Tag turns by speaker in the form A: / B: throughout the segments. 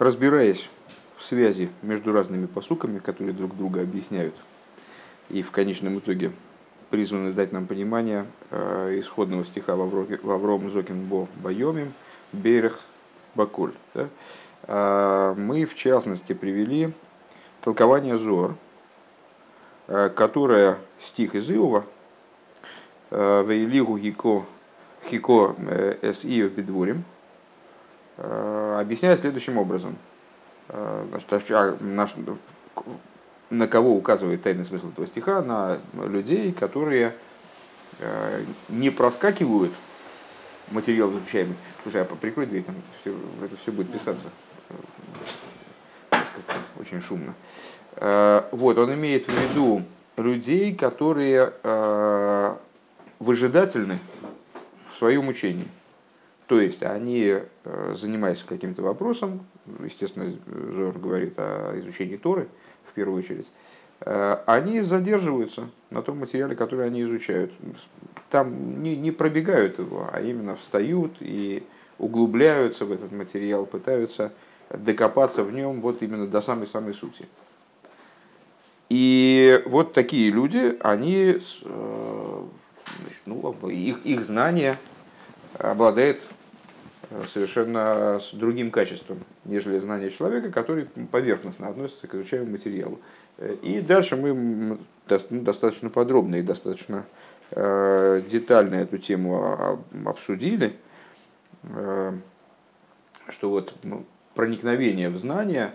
A: разбираясь в связи между разными посуками, которые друг друга объясняют, и в конечном итоге призваны дать нам понимание э, исходного стиха Вавром Зокин Бо Байомим Берех Бакуль. Да? Э, мы, в частности, привели толкование Зор, э, которое стих из Иова э, Вейлигу Хико Хико С Иов Бедворим объясняет следующим образом – Э, значит, а наш, на кого указывает тайный смысл этого стиха? На людей, которые э, не проскакивают материал изучаемый. Слушай, а прикрой дверь, там все, это все будет писаться. Очень шумно. Э, вот, он имеет в виду людей, которые выжидательны в своем учении. То есть они, занимаясь каким-то вопросом, естественно, Зор говорит о изучении Торы в первую очередь, э, они задерживаются на том материале, который они изучают. Там не, не пробегают его, а именно встают и углубляются в этот материал, пытаются докопаться в нем вот именно до самой-самой сути. И вот такие люди, они, э, значит, ну, их, их знание обладает Э, совершенно с другим качеством, нежели знание человека, который поверхностно относится к изучаемому материалу. Э, и дальше мы ну, достаточно подробно и достаточно э, детально эту тему обсудили, что вот ну, проникновение в знание,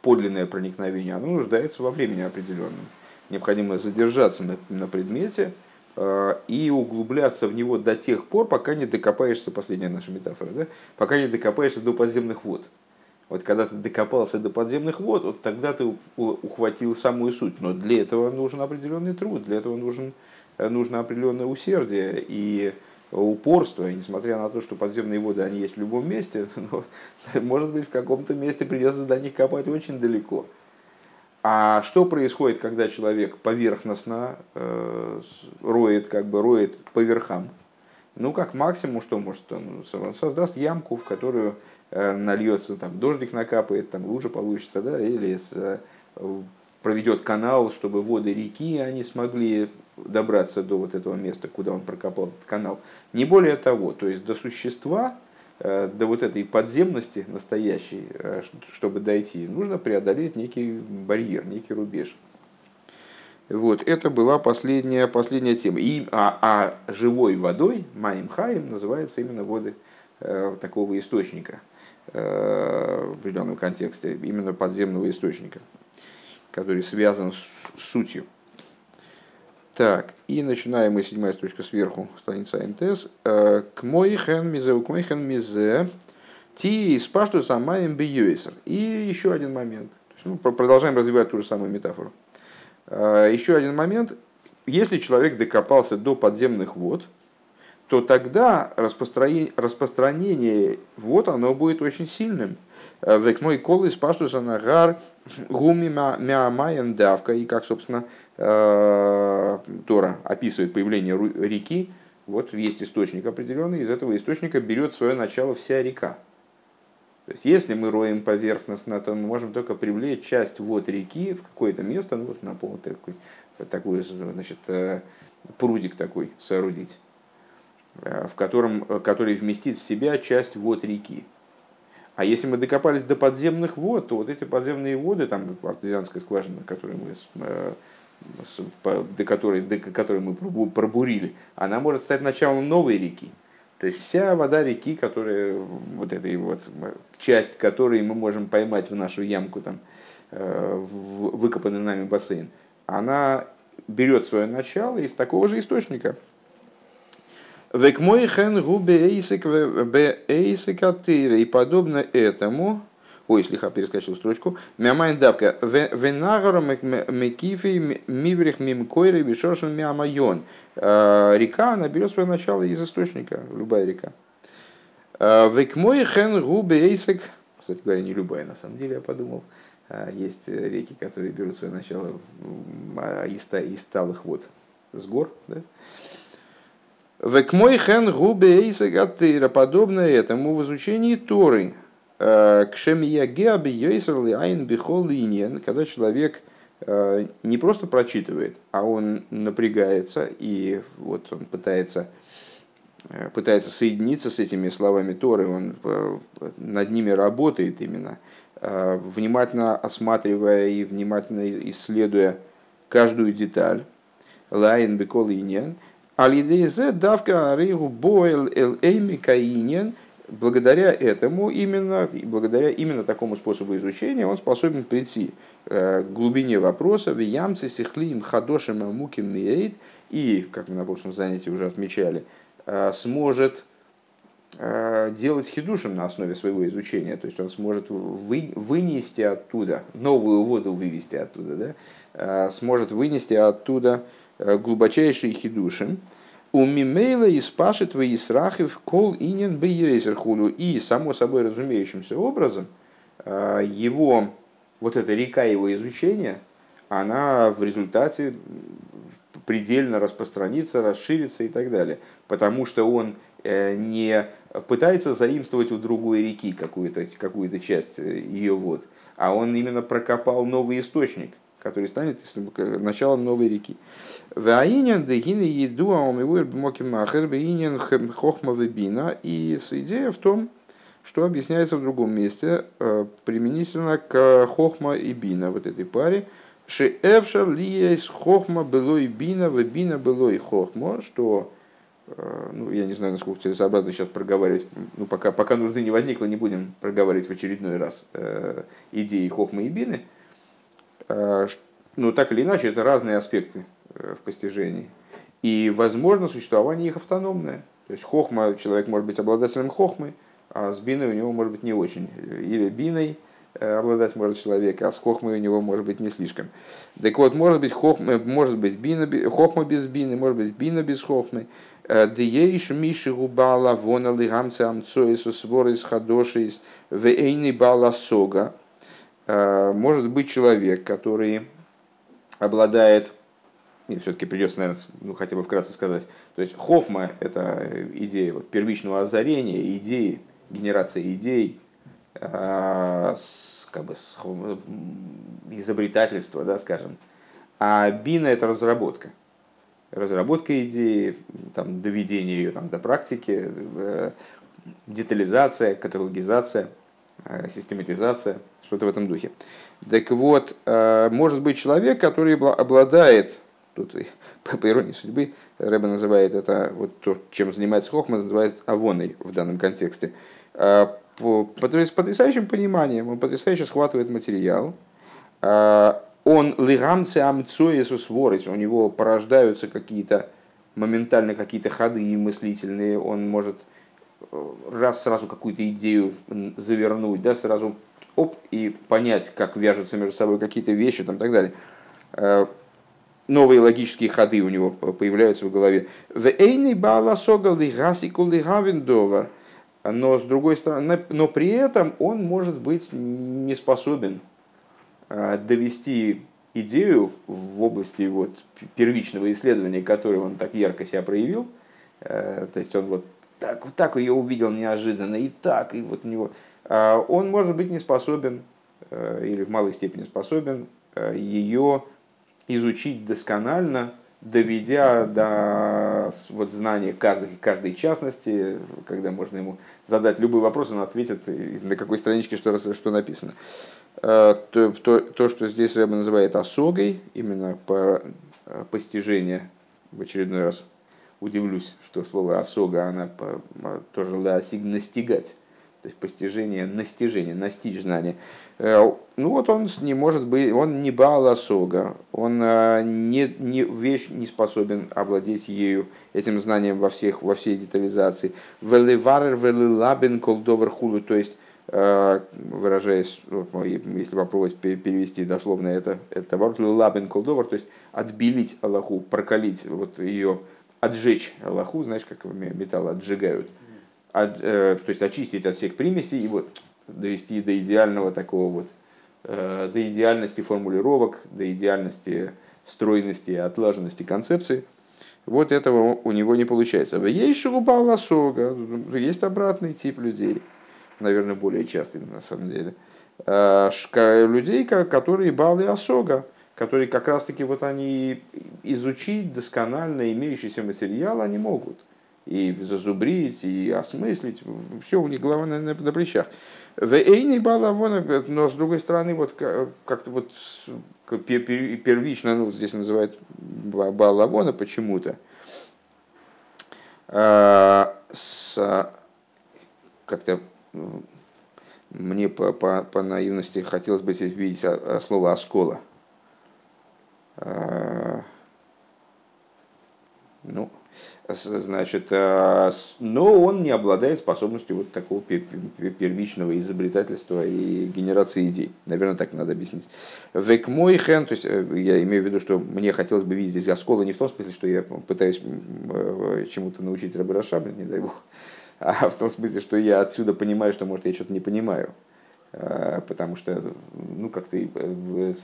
A: подлинное проникновение, оно нуждается во времени определенном. Необходимо задержаться на, предмете, Э, и углубляться в него до тех пор, пока не докопаешься, последняя наша метафора, да? пока не докопаешься до подземных вод. Вот когда ты докопался до подземных вод, вот тогда ты ухватил самую суть. Но для этого нужен определенный труд, для этого нужен, э, нужно определенное усердие и упорство. И несмотря на то, что подземные воды они есть в любом месте, но, может быть, в каком-то месте придется до них копать очень далеко. А что происходит, когда человек поверхностно э, роет, как бы роет по верхам? Ну, как максимум, что может он, создаст ямку, в которую э, нальется, там, дождик накапает, там лужа получится, да, или с, э, проведет канал, чтобы воды реки, они смогли добраться до вот этого места, куда он прокопал этот канал. Не более того, то есть до существа, до вот этой подземности настоящей, э, чтобы дойти, нужно преодолеть некий барьер, некий рубеж. Вот, это была последняя, последняя тема. И, а, а живой водой, Маим Хаим, называется именно воды э, такого источника э, в определенном контексте, именно подземного источника, который связан с сутью. Так, и начинаем мы седьмая строчка сверху, страница МТС. Э, к мойхен мизе, к мойхен мизе, ти спашту самаем биюэсер. И еще один момент. Ну, продолжаем развивать ту же самую метафору. Э, еще один момент. Если человек докопался до подземных вод, то тогда распространение, распространение вод оно будет очень сильным. Э, Век мой колы спаштуса нагар гуми мя давка. И как, собственно, Тора описывает появление реки, вот есть источник определенный, из этого источника берет свое начало вся река. То есть, если мы роем поверхностно, то мы можем только привлечь часть вод реки в какое-то место, ну вот на пол такой, такой значит, э, прудик такой соорудить, э, в котором, который вместит в себя часть вод реки. А если мы докопались до подземных вод, то вот эти подземные воды, там артезианская скважина, которую мы до которой, до которой мы пробурили, она может стать началом новой реки. То есть вся вода реки, которая, вот этой вот часть которой мы можем поймать в нашу ямку, там, э, выкопанный нами бассейн, она берет свое начало из такого же источника. И подобно этому, ой, слегка перескочил строчку, мямайн давка, венагора мекифи миврих мимкойры вишошен мямайон. Э, река, она берет свое начало из источника, любая река. Э, Векмой хен губе эйсек, кстати говоря, не любая, на самом деле, я подумал, э, есть реки, которые берут свое начало из, из сталых вод с гор, да? Век мой хен губе эйсек подобно этому в изучении Торы, Кшемия геаби йойсерли айн бихол когда человек не просто прочитывает, а он напрягается и вот он пытается пытается соединиться с этими словами Торы, он над ними работает именно, внимательно осматривая и внимательно исследуя каждую деталь. לעיין בכל ענין. על ידי זה דוקא הרי הוא בא אל עומק הענין. Благодаря этому именно, благодаря именно такому способу изучения он способен прийти к глубине вопроса וימצא שכלים חדשים עמוקים מאד и, как мы на прошлом занятии уже отмечали, сможет делать хидушем на основе своего изучения, то есть он сможет вы, вынести оттуда, новую воду вывести оттуда, да? сможет вынести оттуда глубочайшие хидушим, у мимейла и спашет вы исрахив кол инин бейезерхулю. И, само собой разумеющимся образом, его, вот эта река его изучения, она в результате предельно распространится, расширится и так далее. Потому что он э, не пытается заимствовать у другой реки какую-то какую часть э, ее вод, а он именно прокопал новый источник, который станет началом новой реки. Ваинен дегины еду аумивуэр бмокимахер бейнен хохма бина. И идея в том, что объясняется в другом месте, э, применительно к хохма и бина, вот этой паре, Шеэвшар лиес хохма было и бина, бина было и хохма, что Э, ну, я не знаю, насколько целесообразно сейчас проговаривать, ну, пока, пока нужды не возникло, не будем проговаривать в очередной раз э, идеи Хохмы и Бины. Э, ну, так или иначе, это разные аспекты э, в постижении. И, возможно, существование их автономное. То есть, Хохма, человек может быть обладателем Хохмы, а с Биной у него может быть не очень. Или Биной э, обладать может человек, а с хохмой у него может быть не слишком. Так вот, может быть, хохма, может быть бина, хохма без бины, может быть бина без хохмы. Дееш миши губала вона лигамце амцоису сворис хадошис вейни бала сога. Может быть человек, который обладает, мне все-таки придется, наверное, ну, хотя бы вкратце сказать, то есть хохма – это идея вот, первичного озарения, идеи, генерация идей, с, как бы, с, изобретательства, да, скажем. А бина – это разработка разработка идеи, там, доведение ее там, до практики, э, детализация, каталогизация, э, систематизация, что-то в этом духе. Так вот, э, может быть человек, который обладает, тут по иронии судьбы, Рэба называет это, вот то, чем занимается Хохма, называется авоной в данном контексте, по потрясающим пониманием, он потрясающе схватывает материал, он лигамце амцоисус ворис, у него порождаются какие-то моментально какие-то ходы мыслительные, он может э, раз сразу какую-то идею завернуть, да, сразу оп, и понять, как вяжутся между собой какие-то вещи там, и так далее. Э, новые логические ходы у него появляются в голове. Но с другой стороны, но при этом он может быть не способен Э, довести идею в области вот первичного исследования, которое он так ярко себя проявил, э, то есть он вот так, вот так ее увидел неожиданно, и так, и вот у него, он может быть не способен, э, или в малой степени способен, ее изучить досконально, доведя до вот, знания каждой, каждой частности, когда можно ему задать любой вопрос, он ответит, на какой страничке что, что написано. Э, то, то, то, что здесь Рэба называет осогой, именно по э, постижению, в очередной раз удивлюсь, что слово осога, она по, тоже ласиг настигать, то есть постижение, настижение, настичь знание. Э, ну вот он не может быть, он не бал осога, он не, не, вещь не способен овладеть ею, этим знанием во, всех, во всей детализации. Веливарер велилабен колдовер хулу, то есть Э, выражаясь, если попробовать перевести дословно это, это оборот лабен колдовар, то есть отбелить Аллаху, прокалить, вот ее отжечь Аллаху, знаешь, как металл отжигают, от, э, то есть очистить от всех примесей и вот довести до идеального такого вот, э, до идеальности формулировок, до идеальности стройности, отлаженности концепции. Вот этого у него не получается. Есть шурупа ласога, есть обратный тип людей – наверное, более частый на самом деле, людей, которые балы осога, которые как раз-таки вот они изучить досконально имеющийся материал они могут. И зазубрить, и осмыслить. Все у них голова на, на, на плечах. В Эйни Балавона, но с другой стороны, вот как-то вот первично, ну, здесь называют Балавона почему-то, а, с как-то мне по, по, по наивности хотелось бы здесь видеть слово «оскола». Значит, а, но он не обладает способностью вот такого первичного изобретательства и генерации идей. Наверное, так надо объяснить. Век мой хен, то есть э, я имею в виду, что мне хотелось бы видеть здесь осколы не в том смысле, что я пытаюсь э, чему-то научить Рабы Рашаба, не дай бог, а в том смысле, что я отсюда понимаю, что, может, я что-то не понимаю. А, потому что, ну, как-то э,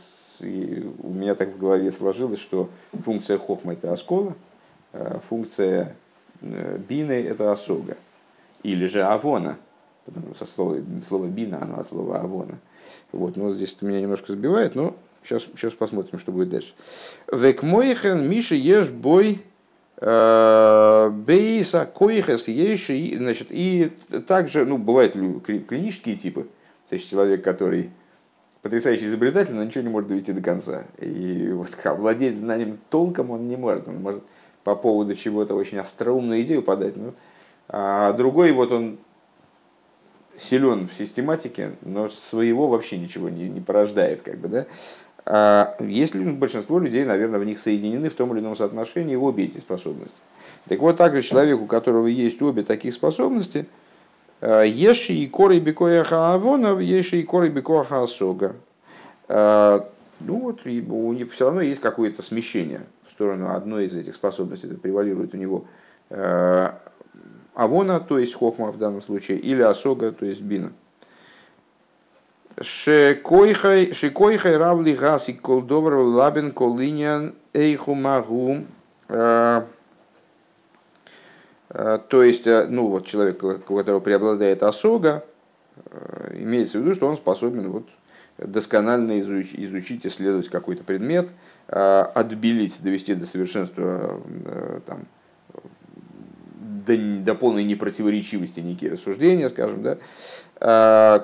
A: у меня так в голове сложилось, что функция хохма – это оскола, функция э, бины – это осога. Или же авона, потому что слово, слово бина, оно от слова авона. Вот, но здесь это меня немножко сбивает, но сейчас, сейчас посмотрим, что будет дальше. Век мойхен миша ешь бой Э, Бейса, Коихес, Ейши, значит, и также, ну, бывают клинические типы, то есть человек, который потрясающий изобретатель, но ничего не может довести до конца. И вот владеть знанием толком он не может. Он может по поводу чего-то очень остроумную идею подать. Ну, а другой вот он силен в систематике, но своего вообще ничего не, не порождает. Как бы, да? А есть большинство людей, наверное, в них соединены в том или ином соотношении обе эти способности. Так вот, также человек, у которого есть обе таких способности, э, еши и коры бикояха авонов, еши и коры бикояха асога. Э, ну вот, у него все равно есть какое-то смещение сторону одной из этих способностей, это превалирует у него э, авона, то есть хохма в данном случае, или асога, то есть бина. Шикойхай равли гаси колдовар лабен колинян эйху магу. А, а, то есть, ну вот человек, у которого преобладает осога, имеется в виду, что он способен вот досконально изучить, изучить исследовать какой-то предмет, отбелить, довести до совершенства там, до, до полной непротиворечивости некие рассуждения, скажем, да,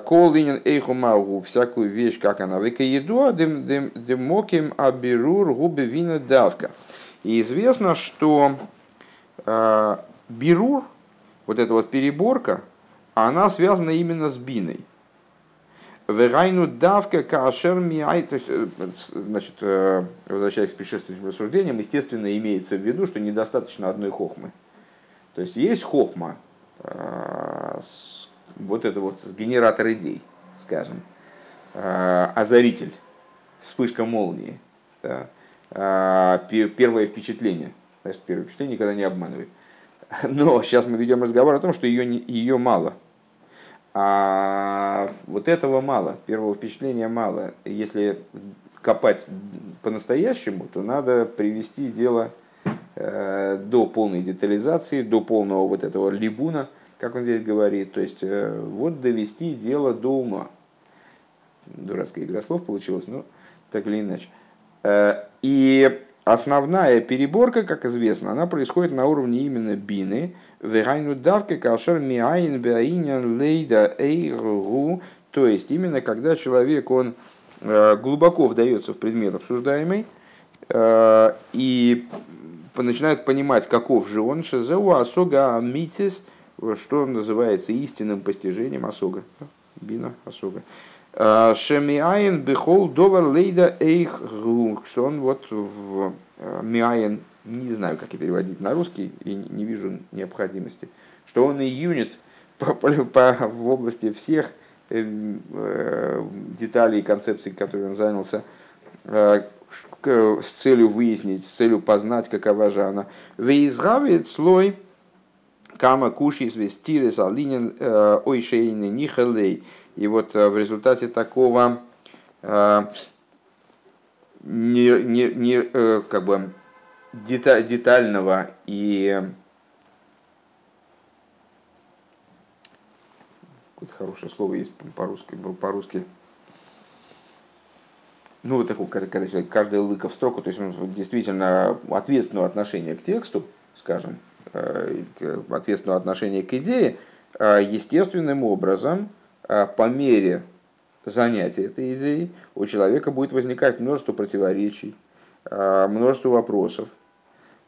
A: Колинин эйху магу, всякую вещь, как она, века еду, демоким абирур губы вина давка. И известно, что э, бирур, вот эта вот переборка, она связана именно с биной. Верайну давка кашер миай, то есть, э, значит, э, возвращаясь к предшествующим рассуждениям, естественно, имеется в виду, что недостаточно одной хохмы. То есть есть хохма, вот это вот генератор идей, скажем, озаритель, вспышка молнии, да, первое впечатление. Значит, первое впечатление никогда не обманывает. Но сейчас мы ведем разговор о том, что ее, ее мало. А вот этого мало, первого впечатления мало. Если копать по-настоящему, то надо привести дело э, до полной детализации, до полного вот этого либуна – как он здесь говорит, то есть э, вот довести дело до ума. Дурацкая игра слов получилась, но так или иначе. Э, и основная переборка, как известно, она происходит на уровне именно бины. Вегайну давка кашер миаин беаинян лейда эйру. То есть именно когда человек, он э, глубоко вдается в предмет обсуждаемый, и начинает понимать, каков же он, шезеу асога митис – что называется истинным постижением осога. Бина осога. А, Шемиаин бихол довар лейда эйх что он вот в а, миаин, не знаю, как и переводить на русский, и не вижу необходимости, что он и юнит по, по, по, в области всех э, э, деталей и концепций, которыми он занялся, э, с целью выяснить, с целью познать, какова же она. Вейзгавит слой Кама куши свистирис алинин э, ойшейны нихалей. И вот э, в результате такого э, не, не, не, как бы детального и какое-то хорошее слово есть по-русски, по-русски. Ну, вот такое, когда, человек, каждая лыка в строку, то есть он действительно ответственного отношения к тексту, скажем, э, ответственного отношения к идее, э, естественным образом, э, по мере занятия этой идеей, у человека будет возникать множество противоречий, множество вопросов,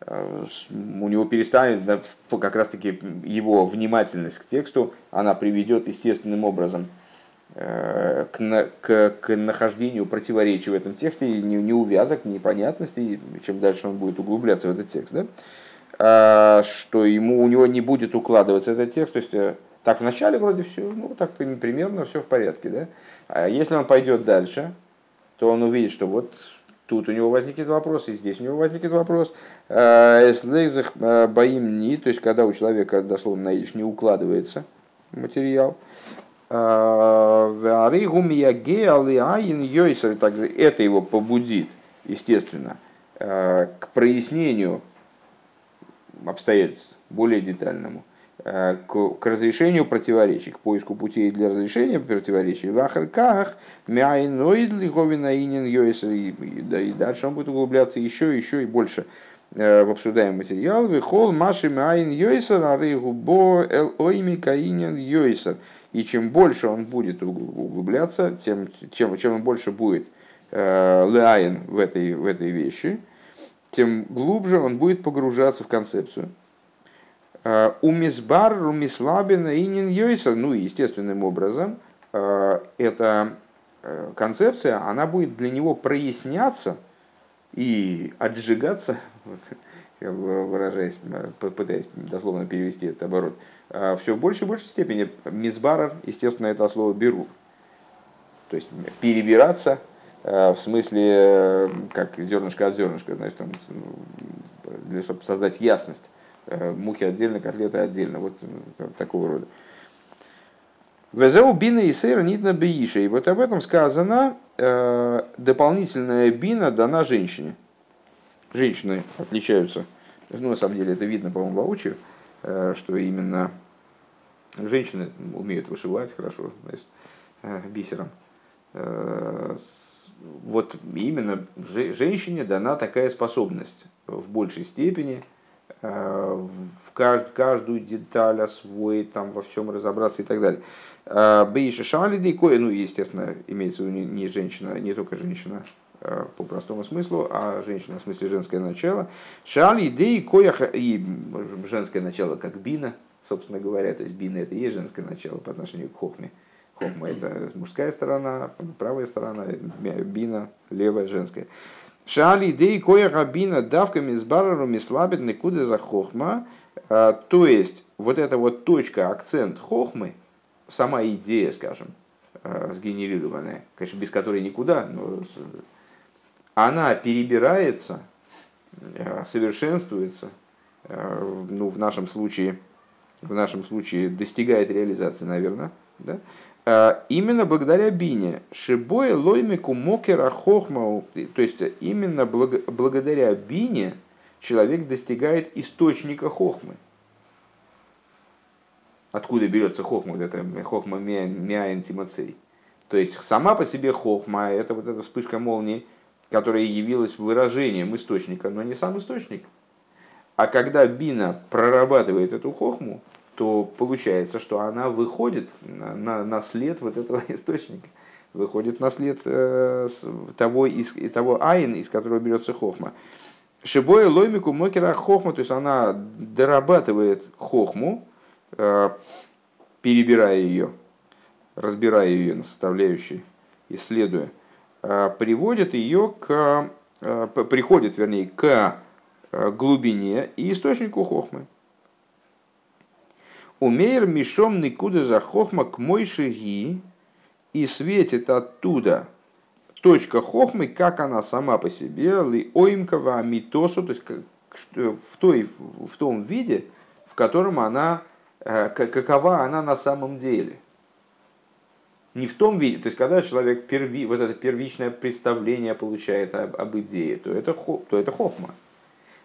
A: у него перестанет, как раз таки его внимательность к тексту, она приведет естественным образом к, к, к нахождению противоречий в этом тексте, не, не увязок, непонятностей, чем дальше он будет углубляться в этот текст, да? а, что ему, у него не будет укладываться этот текст, то есть э, так вначале вроде все, ну так примерно все в порядке, да? А если он пойдет дальше, то он увидит, что вот тут у него возникнет вопрос, и здесь у него возникнет вопрос. Эслейзах э, боим ни, то есть когда у человека, дословно, на не укладывается материал, это его побудит, естественно, к прояснению обстоятельств более детальному, к, к разрешению противоречий, к поиску путей для разрешения противоречий. В Ахарках и дальше он будет углубляться еще, еще и больше э, в обсуждаемый материал. Вихол маши майн йойсер арейгу бо эл ойми каинен йойсер. И чем больше он будет углубляться, тем, чем, чем он больше будет э, лаин в этой, в этой вещи, тем глубже он будет погружаться в концепцию. Э, умисбар, умислабина, инин йойсер, ну и естественным образом, э, эта э, концепция, она будет для него проясняться и отжигаться, выражаясь, пытаясь дословно перевести этот оборот, все в большей и большей степени мизбарар, естественно, это слово беру. То есть перебираться в смысле, как зернышко от зернышка, значит, там, для, чтобы создать ясность. А, мухи отдельно, котлеты отдельно. Вот такого рода. Везеу бина и сейра нидна бейиша. И вот об этом сказано, дополнительная бина дана женщине. Женщины отличаются, ну, на самом деле это видно, по-моему, воочию, что именно Женщины умеют вышивать хорошо, э, бисером. Э, вот именно женщине дана такая способность в большей степени э, в каждую деталь освоить, там во всем разобраться и так далее. Бейши Шалиды, кое, ну, естественно, имеется в виду не женщина, не только женщина по простому смыслу, а женщина в смысле женское начало. Шали, идеи, кое, и женское начало как бина, собственно говоря, то есть бина это и есть женское начало по отношению к хохме. Хохма это мужская сторона, правая сторона, бина левая женская. Шали идеи коя рабина давками с бараром слабит никуда за хохма. А, то есть вот эта вот точка, акцент хохмы, сама идея, скажем, а, сгенерированная, конечно, без которой никуда, но она перебирается, а, совершенствуется, ну, в нашем случае, в нашем случае достигает реализации, наверное, да? А, именно благодаря бине. Шибоя лоймику мокера хохмау. То есть именно благодаря бине человек достигает источника хохмы. Откуда берется хохма? Это хохма мяин тимацей. То есть сама по себе хохма, это вот эта вспышка молнии, которая явилась выражением источника, но не сам источник. А когда бина прорабатывает эту хохму, то получается, что она выходит на, на, след вот этого источника, выходит на след э, того, из, того айн, из которого берется хохма. Шибоя лоймику мокера хохма, то есть она дорабатывает хохму, э, перебирая ее, разбирая ее на составляющие, исследуя, э, приводит ее к, э, приходит, вернее, к э, глубине и источнику хохмы. Умейр мишом никуда за хохма к мой шаги и светит оттуда точка хохмы, как она сама по себе, ли оимкова митосу, то есть в, той, в том виде, в котором она, э, какова она на самом деле. Не в том виде, то есть когда человек перви, вот это первичное представление получает об, об идее, то это, то это хохма.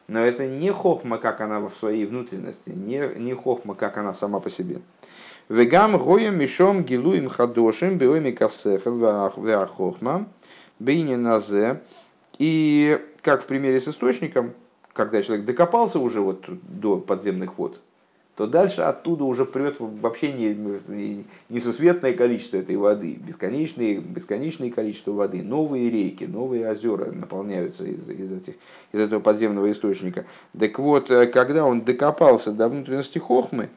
A: Но это не хохма, как она в своей внутренности, не, не хохма, как она сама по себе. Вегам гоя мишом гилуим хадошим биоми касехел веахохма бейни назе. И как в примере с источником, когда человек докопался уже вот до подземных вод, то дальше оттуда уже прет вообще не, несусветное количество этой воды, бесконечное, бесконечное количество воды, новые реки, новые озера наполняются из, из, этих, из этого подземного источника. Так вот, э, когда он докопался до внутренности Хохмы,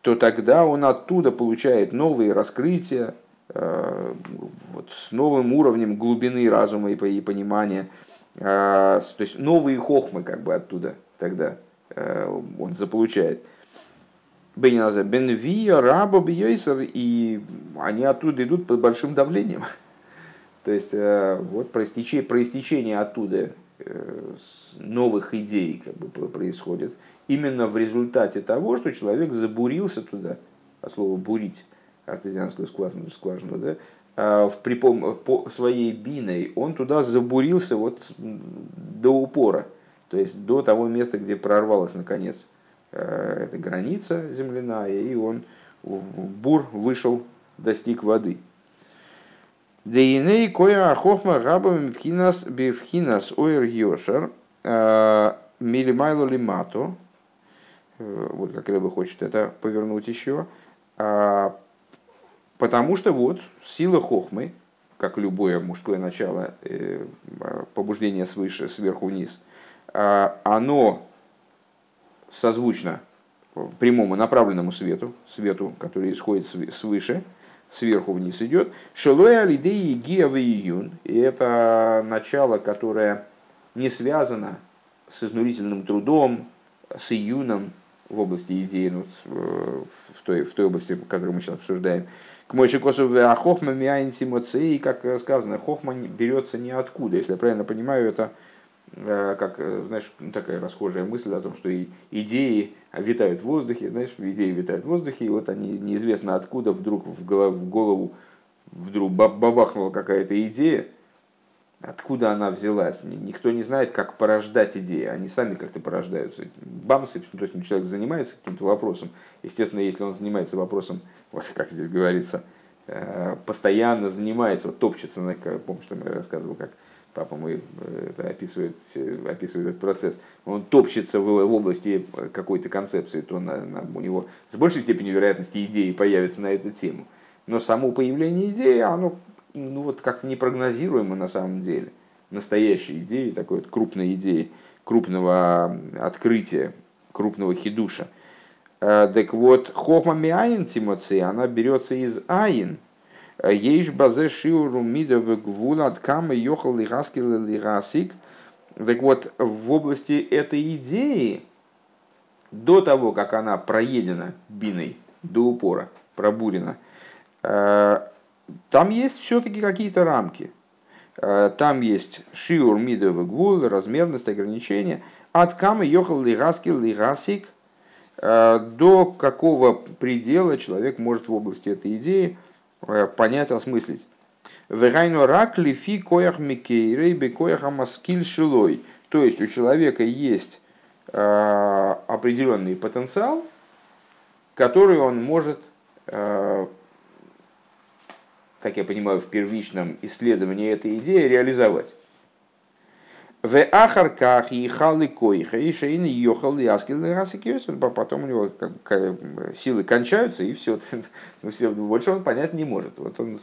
A: то тогда он оттуда получает новые раскрытия, э, вот, с новым уровнем глубины разума и понимания, э, то есть новые хохмы как бы оттуда тогда он заполучает. Бенвия, раба, бьейсер, и они оттуда идут под большим давлением. То есть э, вот проистечение, проистечение оттуда э, новых идей как бы происходит именно в результате того, что человек забурился туда, от слова бурить, артезианскую скважину, скважину да, а в, при, по своей биной, он туда забурился вот до упора. То есть до того места, где прорвалась наконец э, эта граница земляная, и он бур вышел, достиг воды. Дейней коя хохма рабам бифхинас бифхинас оэр йошер э, милимайло лимато. Э, вот как Рэба хочет это повернуть еще. А, потому что вот сила хохмы, как любое мужское начало, побуждение свыше, сверху вниз – оно созвучно прямому направленному свету, свету, который исходит свыше, сверху вниз идет. Шелоя лидеи гиавы июн. И это начало, которое не связано с изнурительным трудом, с июном в области идеи, ну, в, той, в той области, которую мы сейчас обсуждаем. К мойши косов хохма миайн и как сказано, хохма берется ниоткуда. Если я правильно понимаю, это как, э, знаешь, такая расхожая мысль о том, что идеи витают в воздухе, знаешь, идеи витают в воздухе, и вот они неизвестно откуда вдруг в голову, вдруг бабахнула какая-то идея, откуда она взялась. Никто не знает, как порождать идеи, они сами как-то порождаются. Бамсы, то есть человек занимается каким-то вопросом, естественно, если он занимается вопросом, вот как здесь говорится, э, постоянно занимается, вот топчется, помнишь, что я рассказывал, как папа мой э, это описывает, описывает этот процесс, он топчется в, в области какой-то концепции, то на, на, у него с большей степенью вероятности идеи появятся на эту тему. Но само появление идеи, оно ну, вот как-то непрогнозируемо на самом деле. Настоящей идеи, такой вот крупной идеи, крупного открытия, крупного хидуша. Э, так вот, хохма миаин тимоци, она берется из аин, Ейш базе шиуру мида гвула от камы йохал лигаскил лигасик. Так вот, в области этой идеи, до того, как она проедена биной, до упора, пробурена, э, там есть все-таки какие-то рамки. Э, там есть шиур мидовый гвул, размерность, ограничения. От камы йохал лигаскил лигасик. Э, до какого предела человек может в области этой идеи понять, осмыслить. Вегайну рак лифи коях микейрей коях амаскиль шилой. То есть у человека есть э, определенный потенциал, который он может, э, так я понимаю, в первичном исследовании этой идеи реализовать. В ахарках и халы койха и шейны ехал и аскил потом у него силы кончаются и все, все, больше он понять не может. Вот он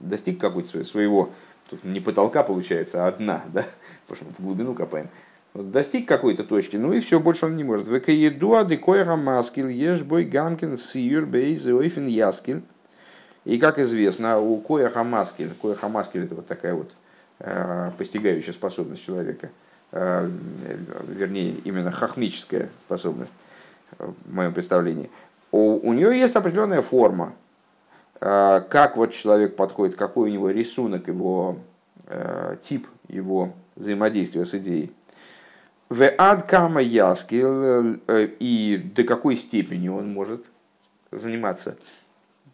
A: достиг какой-то своего, тут не потолка получается, а дна, да, потому что в глубину копаем. Вот достиг какой-то точки, ну и все, больше он не может. В еду ады койха маскил ешь бой гамкин сиюр бейз ойфен яскил. И как известно, у коя маскиль, коя маскиль это вот такая вот Э, постигающая способность человека, э, вернее, именно хахмическая способность, в моем представлении, у, у нее есть определенная форма, э, как вот человек подходит, какой у него рисунок, его тип его взаимодействия с идеей. В ад кама яскил и до какой степени он может заниматься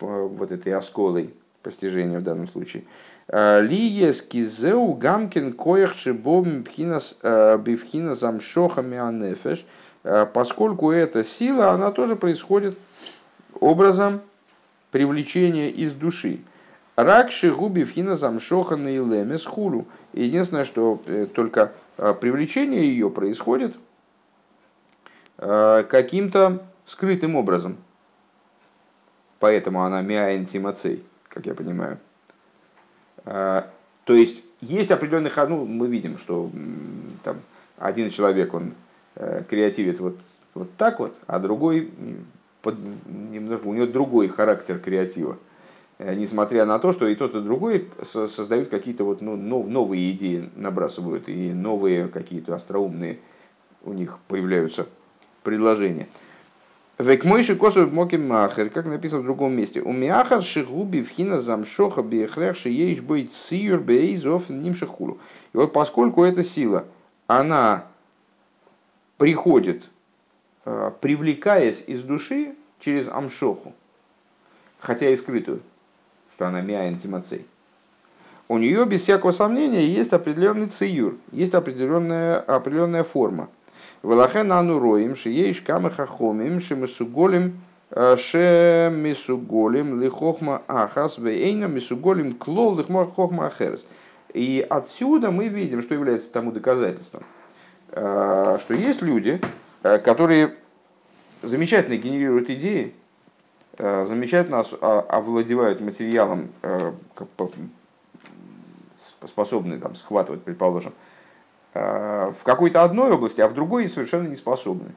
A: вот этой осколой постижения в данном случае. Лиес кизеу гамкин коях шибом э, замшоха мианефеш, э, поскольку эта сила, она тоже происходит образом привлечения из души. Ракши губи вхина замшоха на илеме с хулу. Единственное, что э, только привлечение ее происходит каким-то скрытым образом. Поэтому она миаин тимацей, как я понимаю. То есть есть определенный, ну, мы видим, что там один человек, он креативит вот, вот так вот, а другой, под, немножко, у него другой характер креатива. Э, несмотря на то, что и тот, и другой создают какие-то вот, ну, новые идеи, набрасывают, и новые какие-то остроумные у них появляются предложения. Векмойши косов моки махер, как написано в другом месте. У миахар шигуби вхина замшоха биехрех шиеиш бой циюр бейзов нимшихулу. И вот поскольку эта сила, она приходит, э, привлекаясь из души через амшоху, хотя и скрытую, что она миаин тимацей, у нее без всякого сомнения есть определенный циюр, есть определенная, определенная форма. Велахен ану роим, шиеиш камы хахомим, шемесуголим, э, шемесуголим лихохма ахас, вейна месуголим клол лихма хохма ахерс. И отсюда мы видим, что является тому доказательством, э, что есть люди, э, которые замечательно генерируют идеи, замечательно а, овладевают материалом, способны там, схватывать, предположим, в какой-то одной области, а в другой совершенно не способны.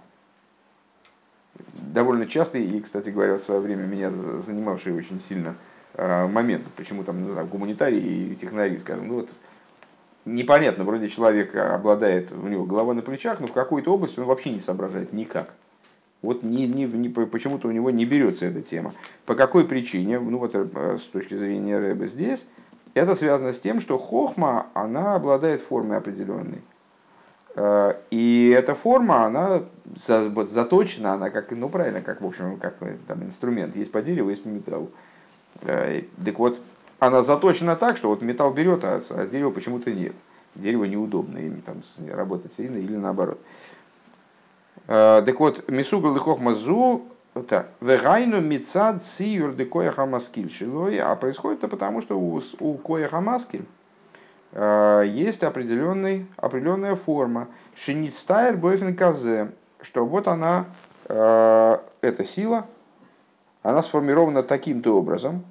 A: Довольно часто, и, кстати говоря, в свое время меня занимавший очень сильно момент, почему там, ну, там гуманитарий и технари, скажем, ну вот непонятно, вроде человек обладает, у него голова на плечах, но в какой-то области он вообще не соображает никак. Вот не, не, не, почему-то у него не берется эта тема. По какой причине? Ну вот э, с точки зрения Рэба здесь, это связано с тем, что хохма, она обладает формой определенной. Э, и эта форма, она заточена, она как, ну правильно, как, в общем, как э, там инструмент. Есть по дереву, есть по металлу. Так вот, она заточена так, что вот металл берет, а, а дерево почему-то нет. Дерево неудобно им там работать сильно или наоборот. Э, так вот, Мисугал и мазу Вегайну мицад сиюр де коя хамаскиль шилой, а происходит это потому, что у, у коя хамаскиль э, есть определенный, определенная форма. Шиництайр бойфен казе, что вот она, э, эта сила, она сформирована таким-то образом.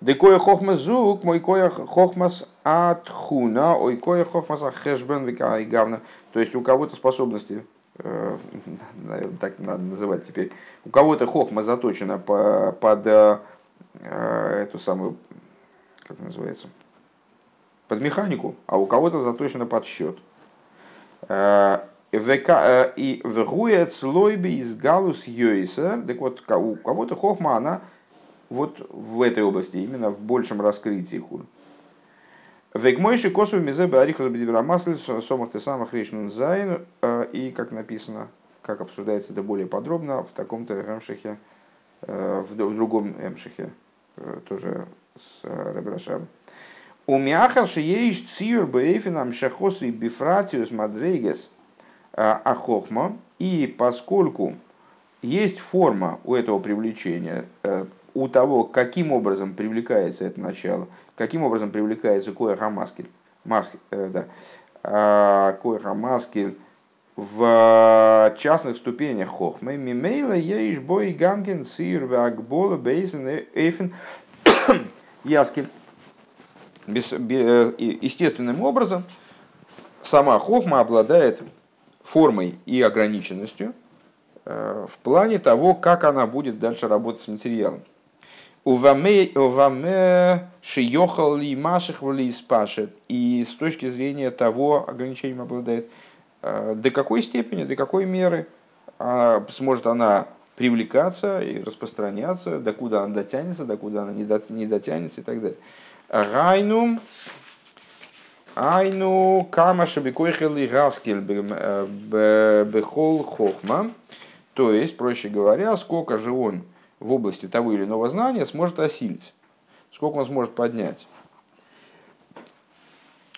A: Декоя хохмас зук, мой коя хохмас от хуна, ой коя хохмас ахешбен века. То есть у кого-то способности, э, наверное, так надо называть теперь, у кого-то хохма заточена под э, эту самую, как называется, под механику, а у кого-то заточена под счет. Э, и врует слойби из галус йойса. Так вот, у кого-то хохма, она вот в этой области, именно в большем раскрытии хур. Вегмойши косу мизе бариху масль сомах ты самых речнун зайн. Э, и как написано, как обсуждается это более подробно в таком-то эмшихе, э, в другом эмшихе, э, тоже с Ребрашаром. У мяхал шиеиш циюр бейфинам шахосу и бифратиус мадрейгес ахохма. И поскольку есть форма у этого привлечения, у того, каким образом привлекается это начало, каким образом привлекается Коэха Маскель, маскель э, да, а, Коэха Маскель в частных ступенях Хохмы, Мимейла, Ейш, Бой, Гамкин, Сир, Вагбола, Бейсен, Эйфен, Яскель. Без, естественным образом сама Хохма обладает формой и ограниченностью э, в плане того, как она будет дальше работать с материалом. Уваме шиехал ли маших спашет. И с точки зрения того ограничением обладает, э, до какой степени, до какой меры а, сможет она привлекаться и распространяться, до куда она дотянется, до куда она не дотянется и так далее. Гайну, Айну кама шабикойхел и раскель э, бехол хохма. То есть, проще говоря, сколько же он в области того или иного знания сможет осилить, сколько он сможет поднять.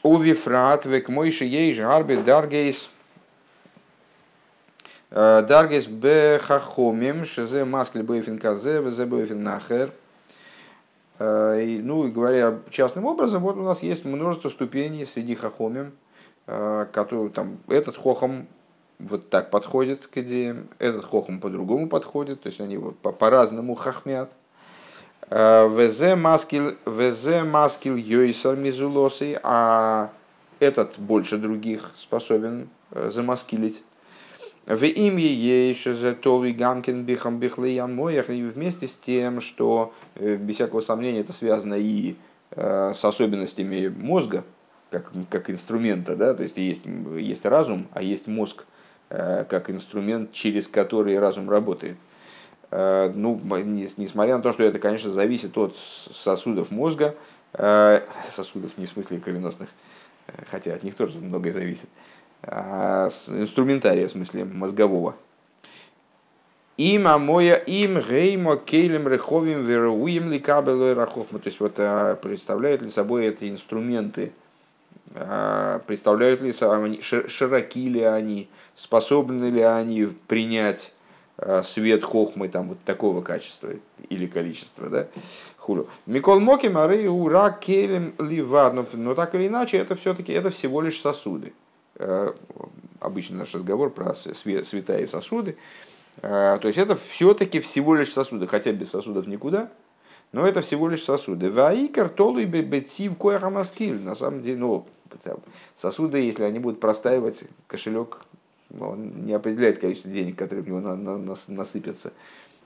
A: Увифрат век мойши ейж арбе даргейс Даргес бе хахомим, шезе маскель бейфин казе, везе бейфин нахер. Ну и говоря частным образом, вот у нас есть множество ступеней среди хахомим, которые там этот хохом вот так подходит к идеям, этот хохом по-другому подходит, то есть они вот по-разному хахмят. Везе маскил, везе маскил йойсар мизулосы, а этот больше других способен э, замаскилить. В имя еще за Толви Гамкин Бихам Бихлеян Моях, и вместе с тем, что, э, без всякого сомнения, это связано и э, с особенностями мозга, как, как инструмента, да, то есть есть, есть разум, а есть мозг, как инструмент, через который разум работает. Ну, несмотря на то, что это, конечно, зависит от сосудов мозга, сосудов не в смысле кровеносных, хотя от них тоже многое зависит, инструментария, в смысле мозгового. Им амоя им геймо кейлем реховим веруем ли кабелой рахохма. То есть вот а, представляют ли собой эти инструменты, а, представляют ли широки ли они, способны ли они принять Э, свет хохмы там вот такого качества или количества, да, хулю. Микол Моки Мары Ура Келем Ливад, но так или иначе это все-таки это всего лишь сосуды. Э, обычно наш разговор про света и сосуды. Э, то есть это все-таки всего лишь сосуды, хотя без сосудов никуда, но это всего лишь сосуды. Ваикар толу и бецив кояхамаскиль. На самом деле, ну, сосуды, если они будут простаивать, кошелек он не определяет количество денег, которые в него на, на, на, насыпятся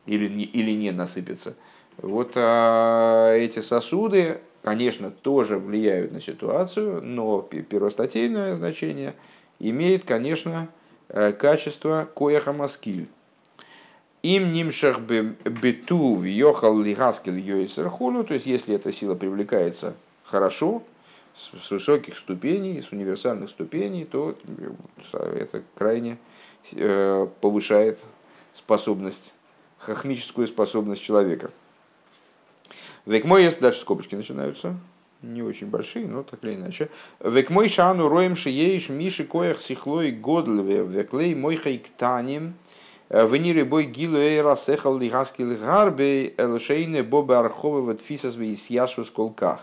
A: или не, или не насыпятся. Вот а, эти сосуды, конечно, тоже влияют на ситуацию, но первостатейное значение имеет, конечно, э, качество кояха маскиль. Им нимшах бету йохал лигаскель йойсерхулю, то есть если эта сила привлекается хорошо, с высоких ступеней, с универсальных ступеней, то это крайне э, повышает способность, хохмическую способность человека. Век мой есть, дальше скобочки начинаются, не очень большие, но так или иначе. Век мой шану роем шиеиш миши коях сихлой годлве веклей мой хайктаним э, внире бой гилу эйра сехал лигаски лигарбе элшейне бобе арховы ватфисас вейсьяшвы сколках.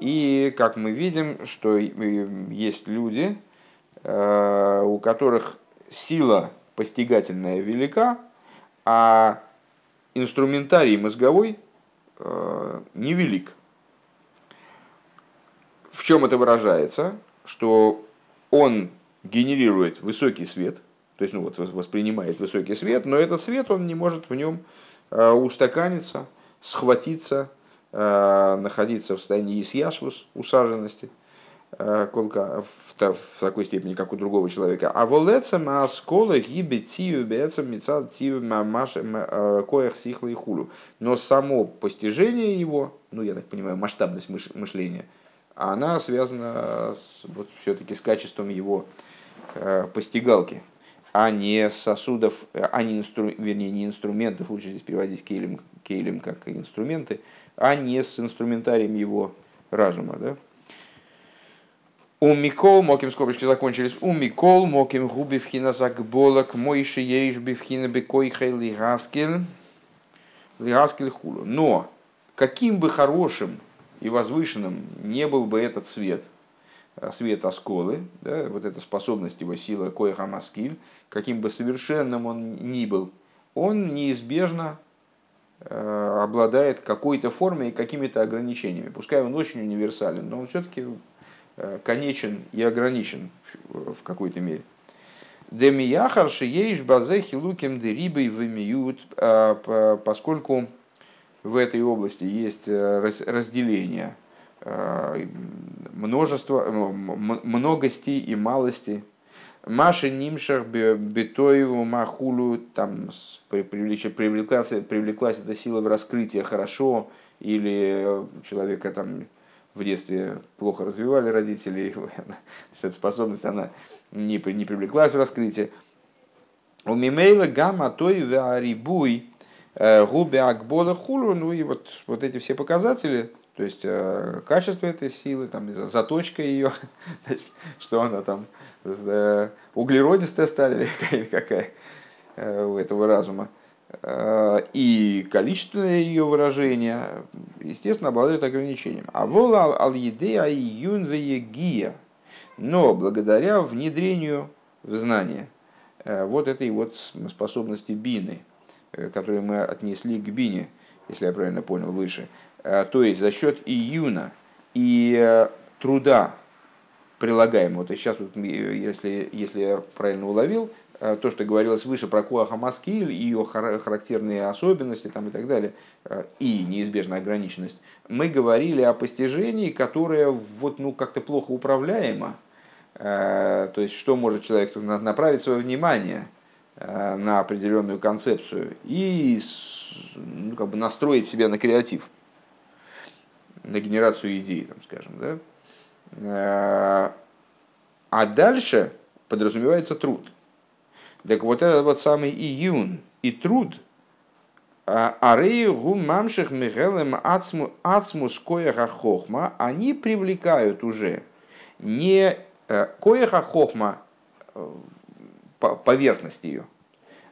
A: И, как мы видим, что есть люди, э, у которых сила постигательная велика, а инструментарий мозговой невелик. В чем это выражается? Что он генерирует высокий свет, то есть ну, вот, воспринимает высокий свет, но этот свет он не может в нем э, устаканиться, схватиться, Э, находиться в состоянии исьяшвус, усаженности, э, колка в, в такой степени, как у другого человека. А волецем аскола гибе тию бецем мецад тию э, коях сихла и хулю. Но само постижение его, ну я так понимаю, масштабность мышления, она связана с, вот, все-таки с качеством его постигалки, а не сосудов, а не инстру, вернее, не инструментов, лучше здесь переводить кейлем, кейлем как инструменты, а не с инструментарием его разума. Да? У Микол, моким скобочки закончились, у Микол, моким губи вхина закболок, мойши ейш бифхина бекойхай лигаскель, лигаскель хулу. Но каким бы хорошим и возвышенным не был бы этот свет, э, свет осколы, да, вот эта способность его сила коеха маскиль, каким бы совершенным он ни был, он неизбежно Э, обладает какой-то формой и какими-то ограничениями. Пускай он очень универсален, но он все-таки конечен и ограничен в какой-то мере. Демияхар шиеиш базехи луким дерибой вымиют, а, поскольку в этой области есть э, разделение, множество, многости и малости – Маши Нимшах Бетоеву Махулу, там привлеклась, привлеклась эта сила в раскрытие хорошо, или человека там в детстве плохо развивали родители, эта способность она не, не привлеклась в раскрытие. У Мимейла Гамма Той Варибуй э, Губе Акбола Хулу, ну и вот, вот эти все показатели, то есть э, качество этой силы, там, заточка ее, что она там э, углеродистая сталь или какая. этого разума, и количественное ее выражение, естественно, обладают ограничением. А вола ал едея юн гия, но благодаря внедрению в знание вот этой вот способности бины, которую мы отнесли к бине, если я правильно понял выше, то есть за счет июна и труда прилагаемого. То есть сейчас, вот, если, если я правильно уловил, э, то, что говорилось выше про Куаха Маскиль ее характерные особенности там, и так далее, э, и неизбежная ограниченность, мы говорили о постижении, которое вот, ну, как-то плохо управляемо. Э, то есть, что может человек направить свое внимание на определенную концепцию и ну, как бы настроить себя на креатив, на генерацию идей, там, скажем, да? А дальше подразумевается труд. Так вот этот вот самый июн и труд, Арею гумамших михелем ацмус коеха хохма, они привлекают уже не э, коеха хохма э, поверхность ее,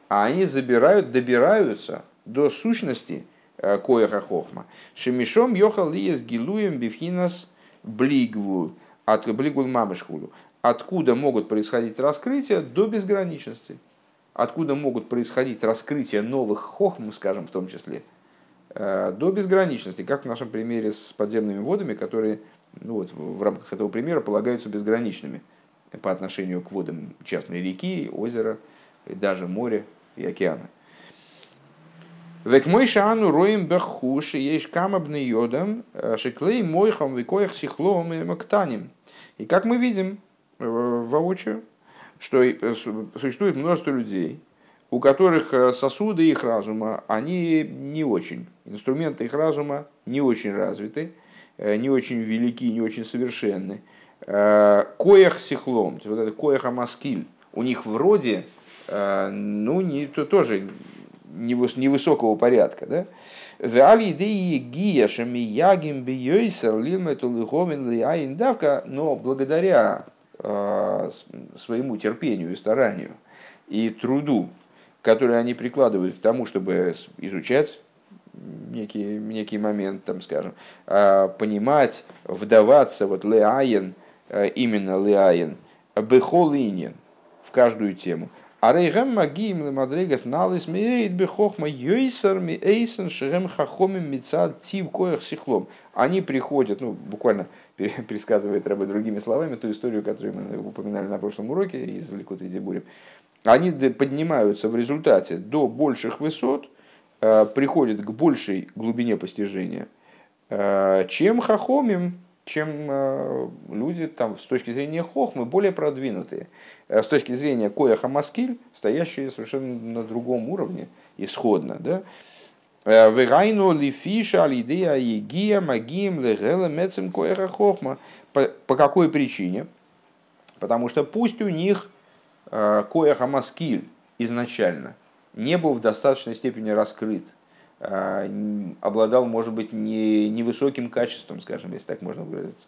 A: а они забирают, добираются до сущности э, коеха хохма. Шемишом йохал лиес гилуем бифхинас блигвул, от блигвул мамышхулу, откуда могут происходить раскрытия до безграничности, откуда могут происходить раскрытия новых хохм, скажем, в том числе, э, до безграничности, как в нашем примере с подземными водами, которые ну вот, в рамках этого примера полагаются безграничными по отношению к водам частной реки, озера, и даже моря и океана. Век мой шану роем бахуш, есть камабный йодам, э, шиклей мойхам викоях сихлом и мактаним. И как мы видим э, воочию, что э, существует множество людей, у которых сосуды их разума, они не очень, инструменты их разума не очень развиты, не очень велики, не очень совершенны. Коях сихлом, вот это коях амаскиль, у них вроде, ну, не, то, тоже невысокого порядка. Да? Но благодаря э, своему терпению и старанию и труду, который они прикладывают к тому, чтобы изучать некий, некий момент, там, скажем, э, понимать, вдаваться, вот леаен, э, именно леаен, бехолинен, в каждую тему – Арейгам магиим лемадрегас налис меет бехохма йойсар ми эйсен шерем хахомим мицад тив коях сихлом. Они приходят, ну, буквально пересказывает рабы другими словами ту историю, которую мы упоминали на прошлом уроке из Ликута и Дебурим. Они поднимаются в результате до больших высот, э, приходят к большей глубине постижения, э, чем хахомим, чем э, люди там, с точки зрения хохмы более продвинутые. Э, с точки зрения коя хамаскиль, стоящие совершенно на другом уровне, исходно. Да? Э, Вегайну лифиша алидея егия магием легела мецем коеха хохма. По какой причине? Потому что пусть у них коя хамаскиль изначально не был в достаточной степени раскрыт, обладал, может быть, не, невысоким качеством, скажем, если так можно выразиться.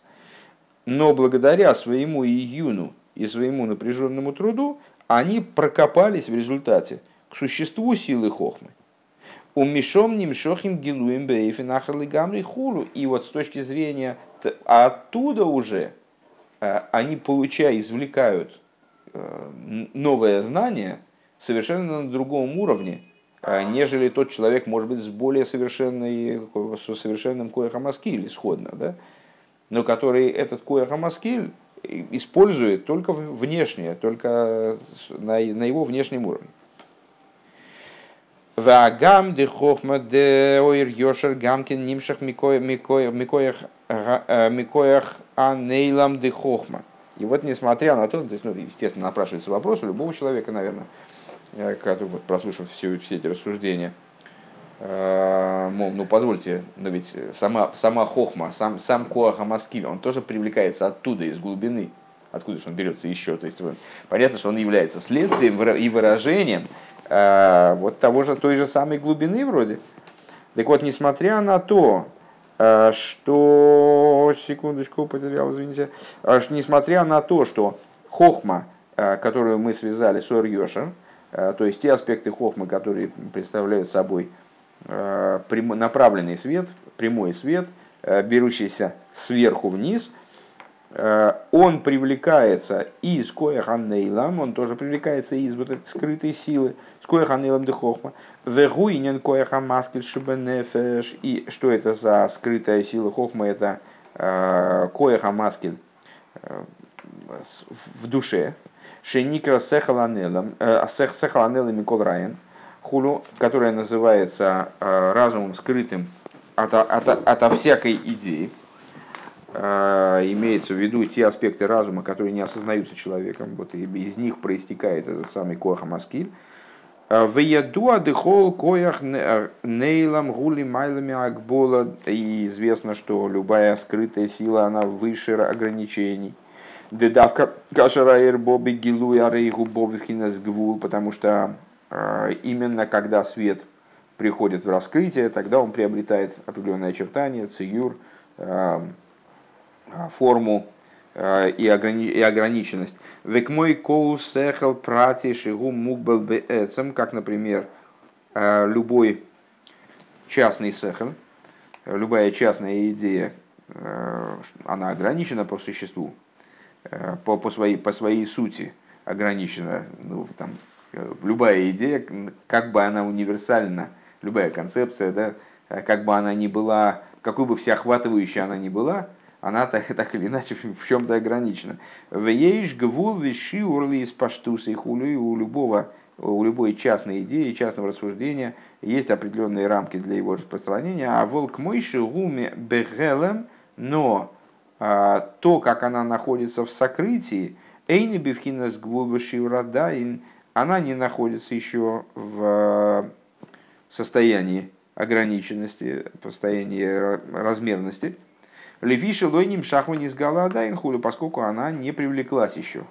A: Но благодаря своему июну и своему напряженному труду они прокопались в результате к существу силы хохмы. У Мишом Нимшохим Гилуем Бейфин Гамри Хулу. И вот с точки зрения оттуда уже а, они получая, извлекают э, новое знание совершенно на другом уровне, а, нежели тот человек, может быть, с более совершенной, со совершенным коехамаскиль исходно, да? но который этот коехамаскиль использует только внешне, только на, на его внешнем уровне. Вагам де хохма де ойр йошер гамкин нимшах микоях э, анейлам де хохма. И вот несмотря на то, то есть, ну, естественно, напрашивается вопрос у любого человека, наверное, вот, прослушав все, все эти рассуждения, э, мол, ну позвольте, но ведь сама, сама хохма, сам, сам коаха маскиль, он тоже привлекается оттуда, из глубины. Откуда же он берется еще? То есть понятно, что он является следствием и выражением э, вот того же, той же самой глубины вроде. Так вот, несмотря на то, что... Секундочку, потерял, извините. Несмотря на то, что хохма, которую мы связали с Ор то есть те аспекты хохмы, которые представляют собой направленный свет, прямой свет, берущийся сверху вниз, он привлекается из кояханейлам, он тоже привлекается из вот этой скрытой силы, с кояханейлам де хохма, вегуинен кояха маскель шибенефеш, и что это за скрытая сила хохма, это кояха маскель в душе, шеникра сехаланелом, сехаланелом Микол Райан, хулу, которая называется разумом скрытым ото, ото, ото всякой идеи, имеется в виду те аспекты разума, которые не осознаются человеком, вот и из них проистекает этот самый коах маскиль. В яду дехол коях нейлам гули майлами акбола. И известно, что любая скрытая сила, она выше ограничений. Дедавка кашараир боби гилу ярейгу боби хинас гвул, потому что именно когда свет приходит в раскрытие, тогда он приобретает определенные очертания, циюр, форму и, ограни- и ограниченность. Век мой коу сехал прати шигу мукбел беэцем, как, например, любой частный сехал, любая частная идея, она ограничена по существу, по, по, своей, по своей сути ограничена. Ну, там, любая идея, как бы она универсальна, любая концепция, да, как бы она ни была, какой бы всеохватывающей она ни была, она так, так или иначе в чем-то ограничена. В ейш гвул виши урли из паштуса и хулю у любого у любой частной идеи, частного рассуждения есть определенные рамки для его распространения, а волк мойши гуме бегелем, но то, как она находится в сокрытии, эйни бифхинас гвул радаин, она не находится еще в состоянии ограниченности, состоянии размерности, Левиши лойним шахман из Галадайн хулю, поскольку она не привлеклась еще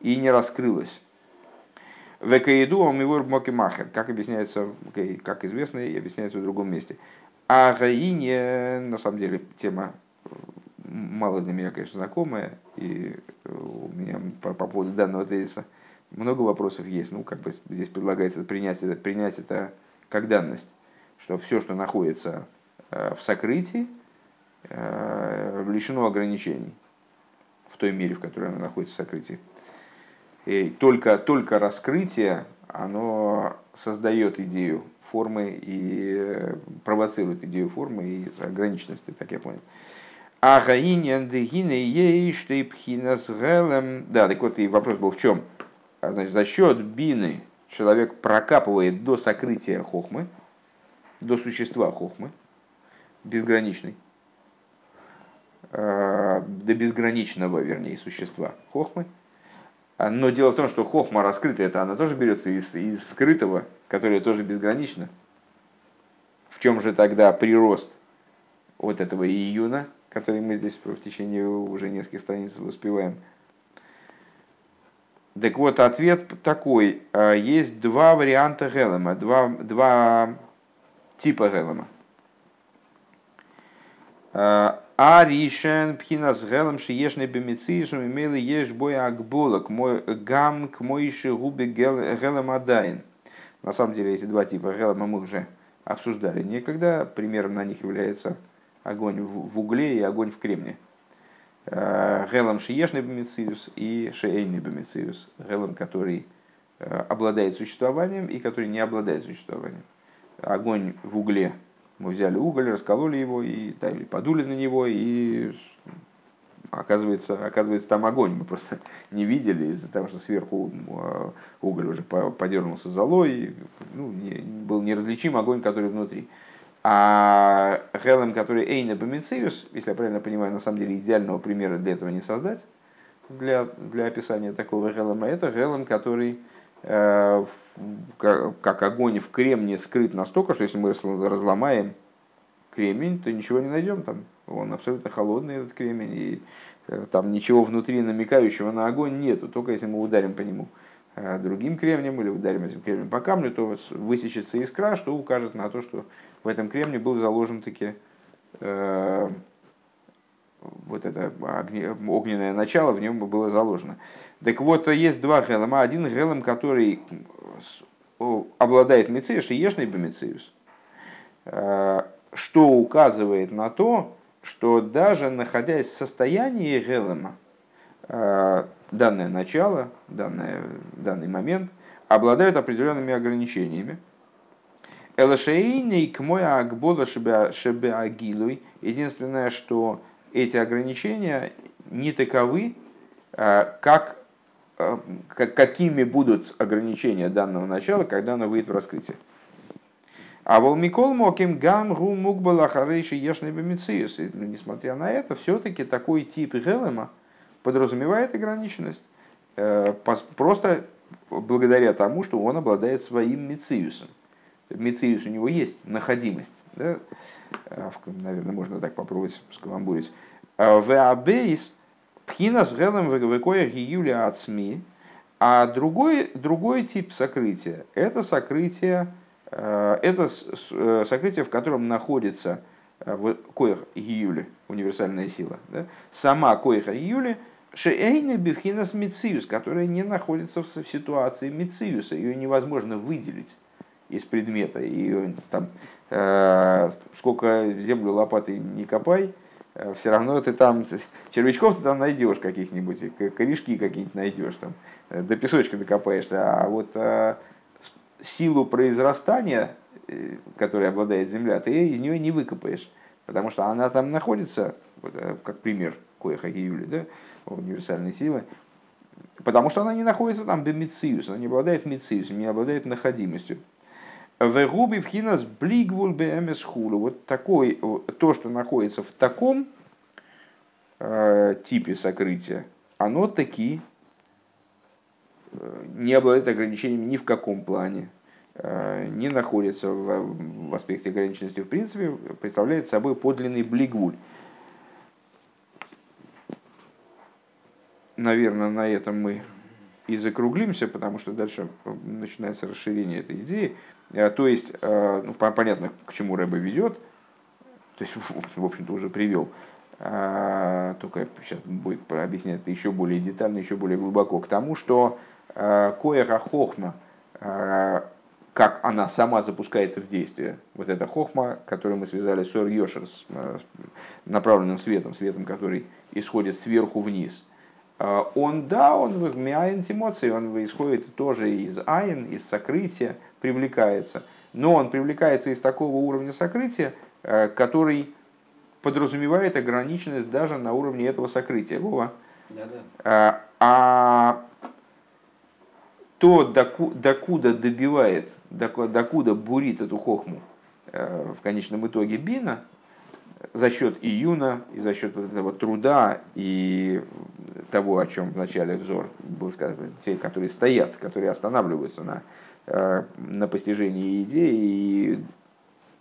A: и не раскрылась. Векаиду омивор мокимахер, как объясняется, как известно, и объясняется в другом месте. А Гаине, на самом деле, тема мало для меня, конечно, знакомая, и у меня по, по поводу данного тезиса много вопросов есть. Ну, как бы здесь предлагается принять это, принять это как данность, что все, что находится в сокрытии, Э, лишено ограничений в той мере, в которой оно находится в сокрытии. И только, только раскрытие, оно создает идею формы и э, провоцирует идею формы и ограниченности, так я понял. А Да, так вот и вопрос был в чем? А, значит, за счет бины человек прокапывает до сокрытия хохмы, до существа хохмы, безграничной, Э, до безграничного, вернее, существа хохмы. А, но дело в том, что хохма раскрытая, это она тоже берется из, из скрытого, которое тоже безгранично. В чем же тогда прирост вот этого июна, который мы здесь в течение уже нескольких страниц успеваем? Так вот, ответ такой. А, есть два варианта Гелема, два, два типа Гелема. А, Аришен пхинас гелем шиешный бемицишем имели еш боя акбола к мой гам к моише губе гелем адайн. На самом деле эти два типа гелема мы уже обсуждали некогда. Примером на них является огонь в угле и огонь в кремне. Гелем шиешный бемициус и шейный бемициус. Гелем, который обладает существованием и который не обладает существованием. Огонь в угле мы взяли уголь, раскололи его, и, да, или подули на него, и оказывается, оказывается там огонь. Мы просто не видели из-за того, что сверху а, уголь уже подернулся золой, ну, не, был неразличим огонь, который внутри. А Хелем, который Эйна Бомициус, если я правильно понимаю, на самом деле идеального примера для этого не создать, для, для описания такого Хелема, это Хелем, который Э, как огонь в кремне скрыт настолько, что если мы разломаем кремень, то ничего не найдем там. Он абсолютно холодный, этот кремень, и э, там ничего внутри намекающего на огонь нету, только если мы ударим по нему другим кремнем или ударим этим кремнем по камню, то высечется искра, что укажет на то, что в этом кремне был заложен таки э, вот это огненное начало в нем было заложено. Так вот, есть два гелема. Один гелем, который обладает мециус и ешный бомециус, что указывает на то, что даже находясь в состоянии Гелема, данное начало, данное, данный момент обладают определенными ограничениями. Элашейный к мой акбола шебеагилуй. Единственное, что эти ограничения не таковы, как Э, какими будут ограничения данного начала, когда оно выйдет в раскрытие. А волмикол моким гам гу ешный бомициус. Несмотря на это, все-таки такой тип гелема подразумевает ограниченность. Э, просто благодаря тому, что он обладает своим мициусом. Мициус у него есть, находимость. Да? Э, наверное, можно так попробовать скаламбурить. В абейс Пхина с гелем векоя гиюля СМИ. А другой, другой тип сокрытия – это сокрытие, э, это э, сокрытие, в котором находится э, в коях гиюли, универсальная сила. Да? Сама коиха гиюли – шеэйна бифхинас мициус, которая не находится в ситуации мициуса, ее невозможно выделить из предмета. И там, э, сколько землю лопатой не копай, Э, все равно ты там, червячков ты там найдешь каких-нибудь, корешки какие-нибудь найдешь, там, э, до песочка докопаешься, а вот а, силу произрастания, которой обладает Земля, ты из нее не выкопаешь, потому что она там находится, вот, как пример Коеха Юли, да, универсальной силы, потому что она не находится там бемициус, она не обладает мициусом, не обладает находимостью. Вегуби в хинас блигвул бмс хулу. Вот такой, то, что находится в таком э, типе сокрытия, оно таки э, не обладает ограничениями ни в каком плане, э, не находится в, в аспекте ограниченности в принципе, представляет собой подлинный блигвуль. Наверное, на этом мы и закруглимся, потому что дальше начинается расширение этой идеи. Э, то есть, э, ну, понятно, к чему Рэба ведет, то есть, в общем-то, уже привел. Э, только сейчас будет объяснять это еще более детально, еще более глубоко. К тому, что Коэра Хохма, как она сама запускается в действие, вот эта Хохма, которую мы связали с Ор Йошер, с направленным светом, светом, который исходит сверху вниз – он, да, он в миаин эмоций, он исходит тоже из айн, из сокрытия, привлекается. Но он привлекается из такого уровня сокрытия, э, который подразумевает ограниченность даже на уровне этого сокрытия. Вова. Да-да. А то, докуда добивает, докуда бурит эту хохму э, в конечном итоге Бина, за счет июна и за счет вот этого труда и того, о чем в начале взор был сказано, те, которые стоят, которые останавливаются на Э, на постижение идеи и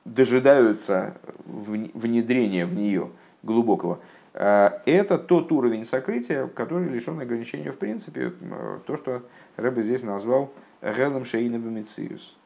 A: дожидаются внедрения в нее глубокого. Э, это тот уровень сокрытия, который лишен ограничения в принципе, то, что Рэбе здесь назвал Гелем Шейна Бемициус.